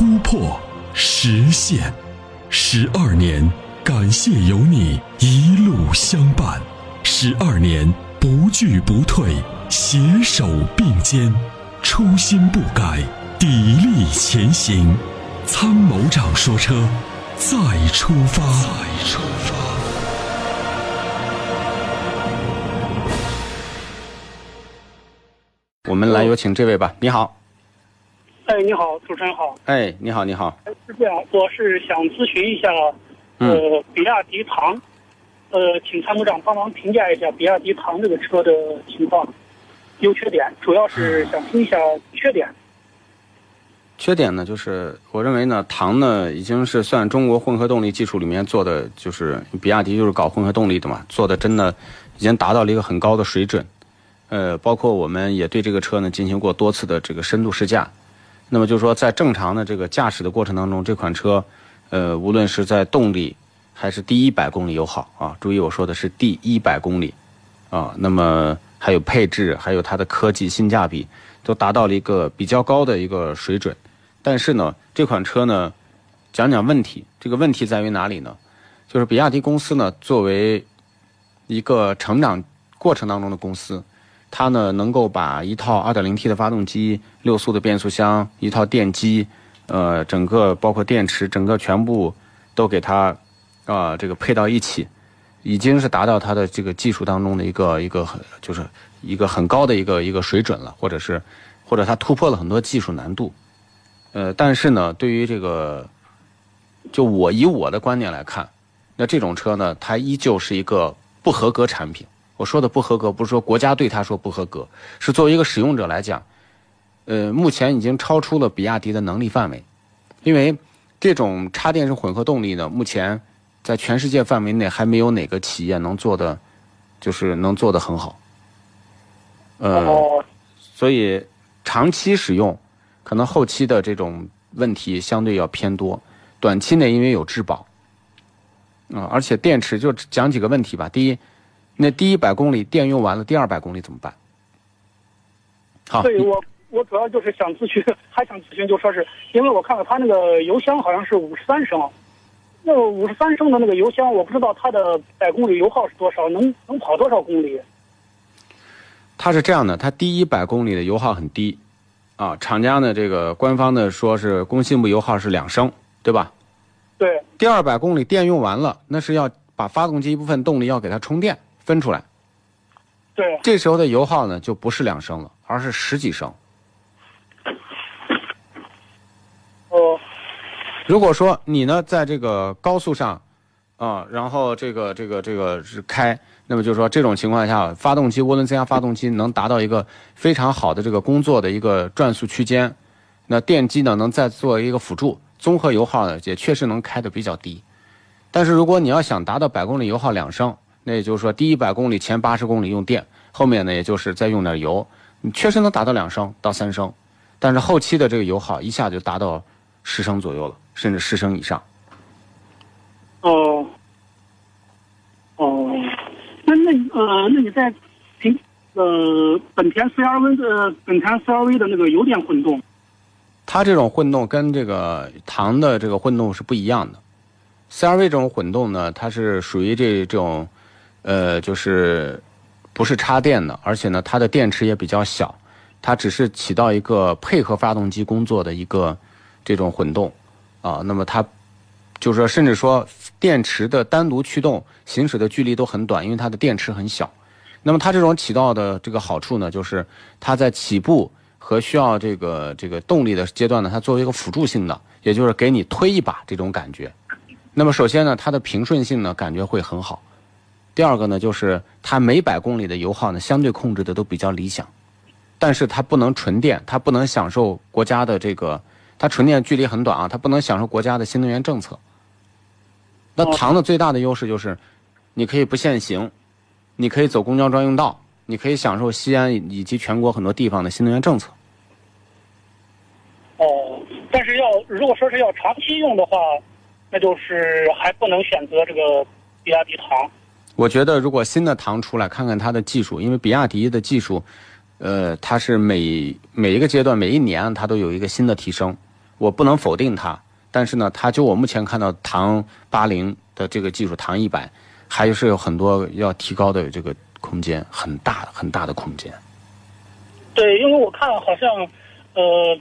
突破、实现。十二年，感谢有你一路相伴。十二年，不惧不退，携手并肩，初心不改，砥砺前行。参谋长说：“车，再出发。”再出发。我们来有请这位吧。你好，哎，你好，主持人好。哎，你好，你好。哎，是这样，我是想咨询一下，嗯呃，比亚迪唐，呃，请参谋长帮忙评价一下比亚迪唐这个车的情况、优缺点，主要是想听一下缺点。缺点呢，就是我认为呢，唐呢已经是算中国混合动力技术里面做的，就是比亚迪就是搞混合动力的嘛，做的真的已经达到了一个很高的水准。呃，包括我们也对这个车呢进行过多次的这个深度试驾。那么就是说，在正常的这个驾驶的过程当中，这款车，呃，无论是在动力还是第一百公里油耗啊，注意我说的是第一百公里啊，那么还有配置，还有它的科技性价比，都达到了一个比较高的一个水准。但是呢，这款车呢，讲讲问题，这个问题在于哪里呢？就是比亚迪公司呢，作为一个成长过程当中的公司。它呢能够把一套 2.0T 的发动机、六速的变速箱、一套电机，呃，整个包括电池，整个全部都给它啊、这个配到一起，已经是达到它的这个技术当中的一个一个很就是一个很高的一个一个水准了，或者是或者它突破了很多技术难度。呃，但是呢，对于这个，就我以我的观点来看，那这种车呢，它依旧是一个不合格产品。我说的不合格，不是说国家对他说不合格，是作为一个使用者来讲，呃，目前已经超出了比亚迪的能力范围，因为这种插电式混合动力呢，目前在全世界范围内还没有哪个企业能做的，就是能做的很好。呃，哦，所以长期使用，可能后期的这种问题相对要偏多，短期内因为有质保，啊、而且电池就讲几个问题吧。第一，那第一百公里电用完了，第二百公里怎么办？好，对我我主要就是想咨询，还想咨询，就说是因为我看到它那个油箱好像是五十三升，那五十三升的那个油箱，我不知道它的百公里油耗是多少，能能跑多少公里？它是这样的，它第一百公里的油耗很低，啊，厂家呢这个官方呢说是工信部油耗是两升，对吧？对，第二百公里电用完了，那是要把发动机一部分动力要给它充电分出来，对，这时候的油耗呢就不是两升了，而是十几升。哦，如果说你呢在这个高速上，啊，然后这个这个这个是开，那么就是说这种情况下，发动机涡轮增压发动机能达到一个非常好的这个工作的一个转速区间，那电机呢能再做一个辅助，综合油耗呢也确实能开的比较低。但是如果你要想达到百公里油耗两升，那也就是说第一百公里前八十公里用电，后面呢也就是再用点油，你确实能达到两升到三升，但是后期的这个油耗一下就达到十升左右了，甚至十升以上。哦，哦，那那呃，那你在平呃本田 CRV 的本田 CRV 的那个油电混动，它这种混动跟这个唐的这个混动是不一样的。CRV 这种混动呢，它是属于这种，呃，就是不是插电的，而且呢，它的电池也比较小，它只是起到一个配合发动机工作的一个这种混动啊。那么它就是说，甚至说电池的单独驱动行驶的距离都很短，因为它的电池很小。那么它这种起到的这个好处呢，就是它在起步和需要这个这个动力的阶段呢，它作为一个辅助性的，也就是给你推一把这种感觉。那么首先呢，它的平顺性呢感觉会很好。第二个呢，就是它每百公里的油耗呢相对控制的都比较理想，但是它不能纯电，它不能享受国家的这个它纯电距离很短啊，它不能享受国家的新能源政策。那唐的最大的优势就是，你可以不限行，你可以走公交专用道，你可以享受西安以及全国很多地方的新能源政策。哦，但是要如果说是要长期用的话，那就是还不能选择这个比亚迪唐。我觉得如果新的唐出来，看看它的技术，因为比亚迪的技术，呃，它是每每一个阶段、每一年它都有一个新的提升，我不能否定它。但是呢，它就我目前看到唐八零的这个技术，唐一百还是有很多要提高的这个空间，很大很大的空间。对，因为我看好像，呃，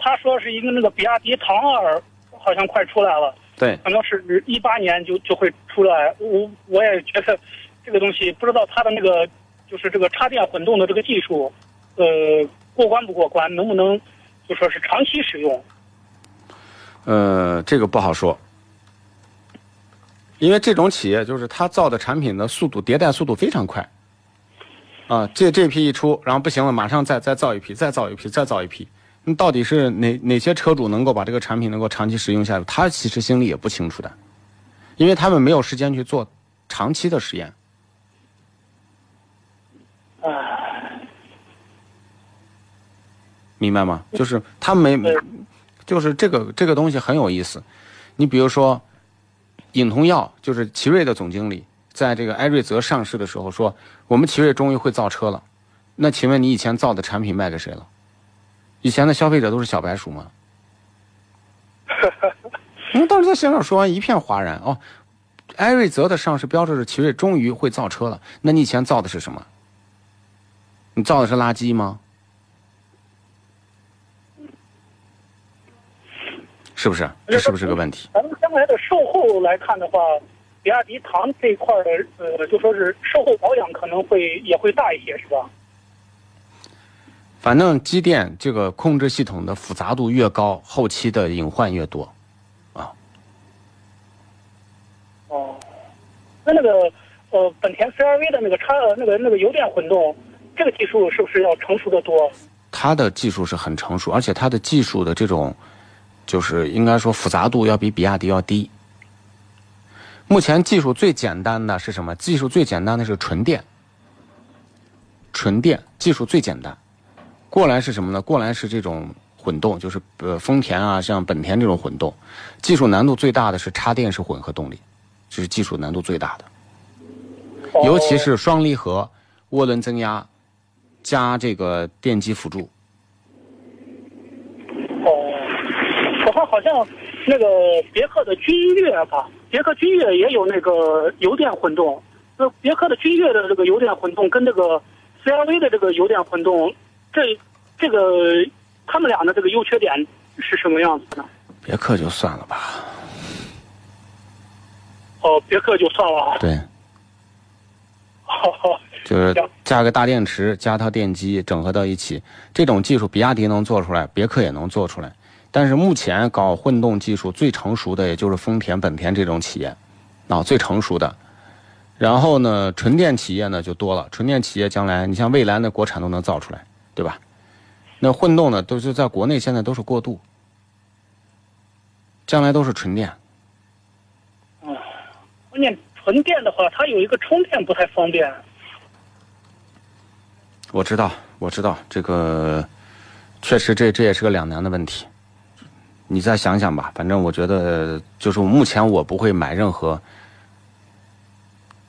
他说是一个那个比亚迪唐二，好像快出来了，对，可能是一八年就就会出来。我我也觉得这个东西不知道它的那个就是这个插电混动的这个技术，呃，过关不过关，能不能就说是长期使用？呃，这个不好说，因为这种企业就是它造的产品的速度迭代速度非常快，啊，这这批一出，然后不行了，马上再再造一批，再造一批，再造一批。那到底是哪哪些车主能够把这个产品能够长期使用下去？他其实心里也不清楚的，因为他们没有时间去做长期的实验。唉，明白吗？就是他没对，就是这个这个东西很有意思。你比如说，尹同耀就是奇瑞的总经理，在这个艾瑞泽上市的时候说，我们奇瑞终于会造车了。那请问你以前造的产品卖给谁了？以前的消费者都是小白鼠吗？因为当时在现场说完一片哗然哦，艾瑞泽的上市标志着奇瑞终于会造车了。那你以前造的是什么？你造的是垃圾吗？是不是？这是不是个问题？咱们将来的售后来看的话，比亚迪唐这一块儿的，呃，就说是售后保养可能会也会大一些，是吧？反正机电这个控制系统的复杂度越高，后期的隐患越多。啊哦，那那个呃，本田 CR-V 的那个插呃那个那个油电混动，这个技术是不是要成熟的多？它的技术是很成熟，而且它的技术的这种，就是应该说复杂度要比比亚迪要低。目前技术最简单的是什么？技术最简单的是纯电，纯电技术最简单。过来是什么呢？过来是这种混动，就是呃丰田啊，像本田这种混动，技术难度最大的是插电式混合动力，这是技术难度最大的。尤其是双离合、涡轮增压加这个电机辅助。哦，我看好像那个别克的君越吧，别克君越也有那个油电混动。那别克的君越的这个油电混动跟这个 CR-V 的这个油电混动，这这个他们俩的这个优缺点是什么样子呢？别克就算了吧，哦，别克就算了啊。对，哦，就是加个大电池，加套电机，整合到一起，这种技术比亚迪能做出来，别克也能做出来。但是目前搞混动技术最成熟的，也就是丰田、本田这种企业，啊，最成熟的。然后呢，纯电企业呢就多了，纯电企业将来，你像蔚来的国产都能造出来，对吧？那混动呢，都是在国内现在都是过渡，将来都是纯电。关键纯电的话，它有一个充电不太方便。我知道，我知道，这个确实这这也是个两难的问题。你再想想吧，反正我觉得，就是目前我不会买任何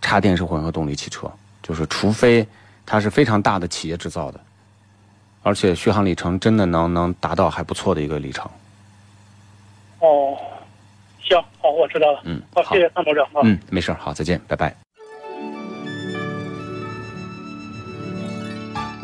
插电式混合动力汽车，就是除非它是非常大的企业制造的，而且续航里程真的能能达到还不错的一个里程。哦，行，好，我知道了。嗯，好，谢谢参谋长啊。嗯，没事儿好，再见，拜拜。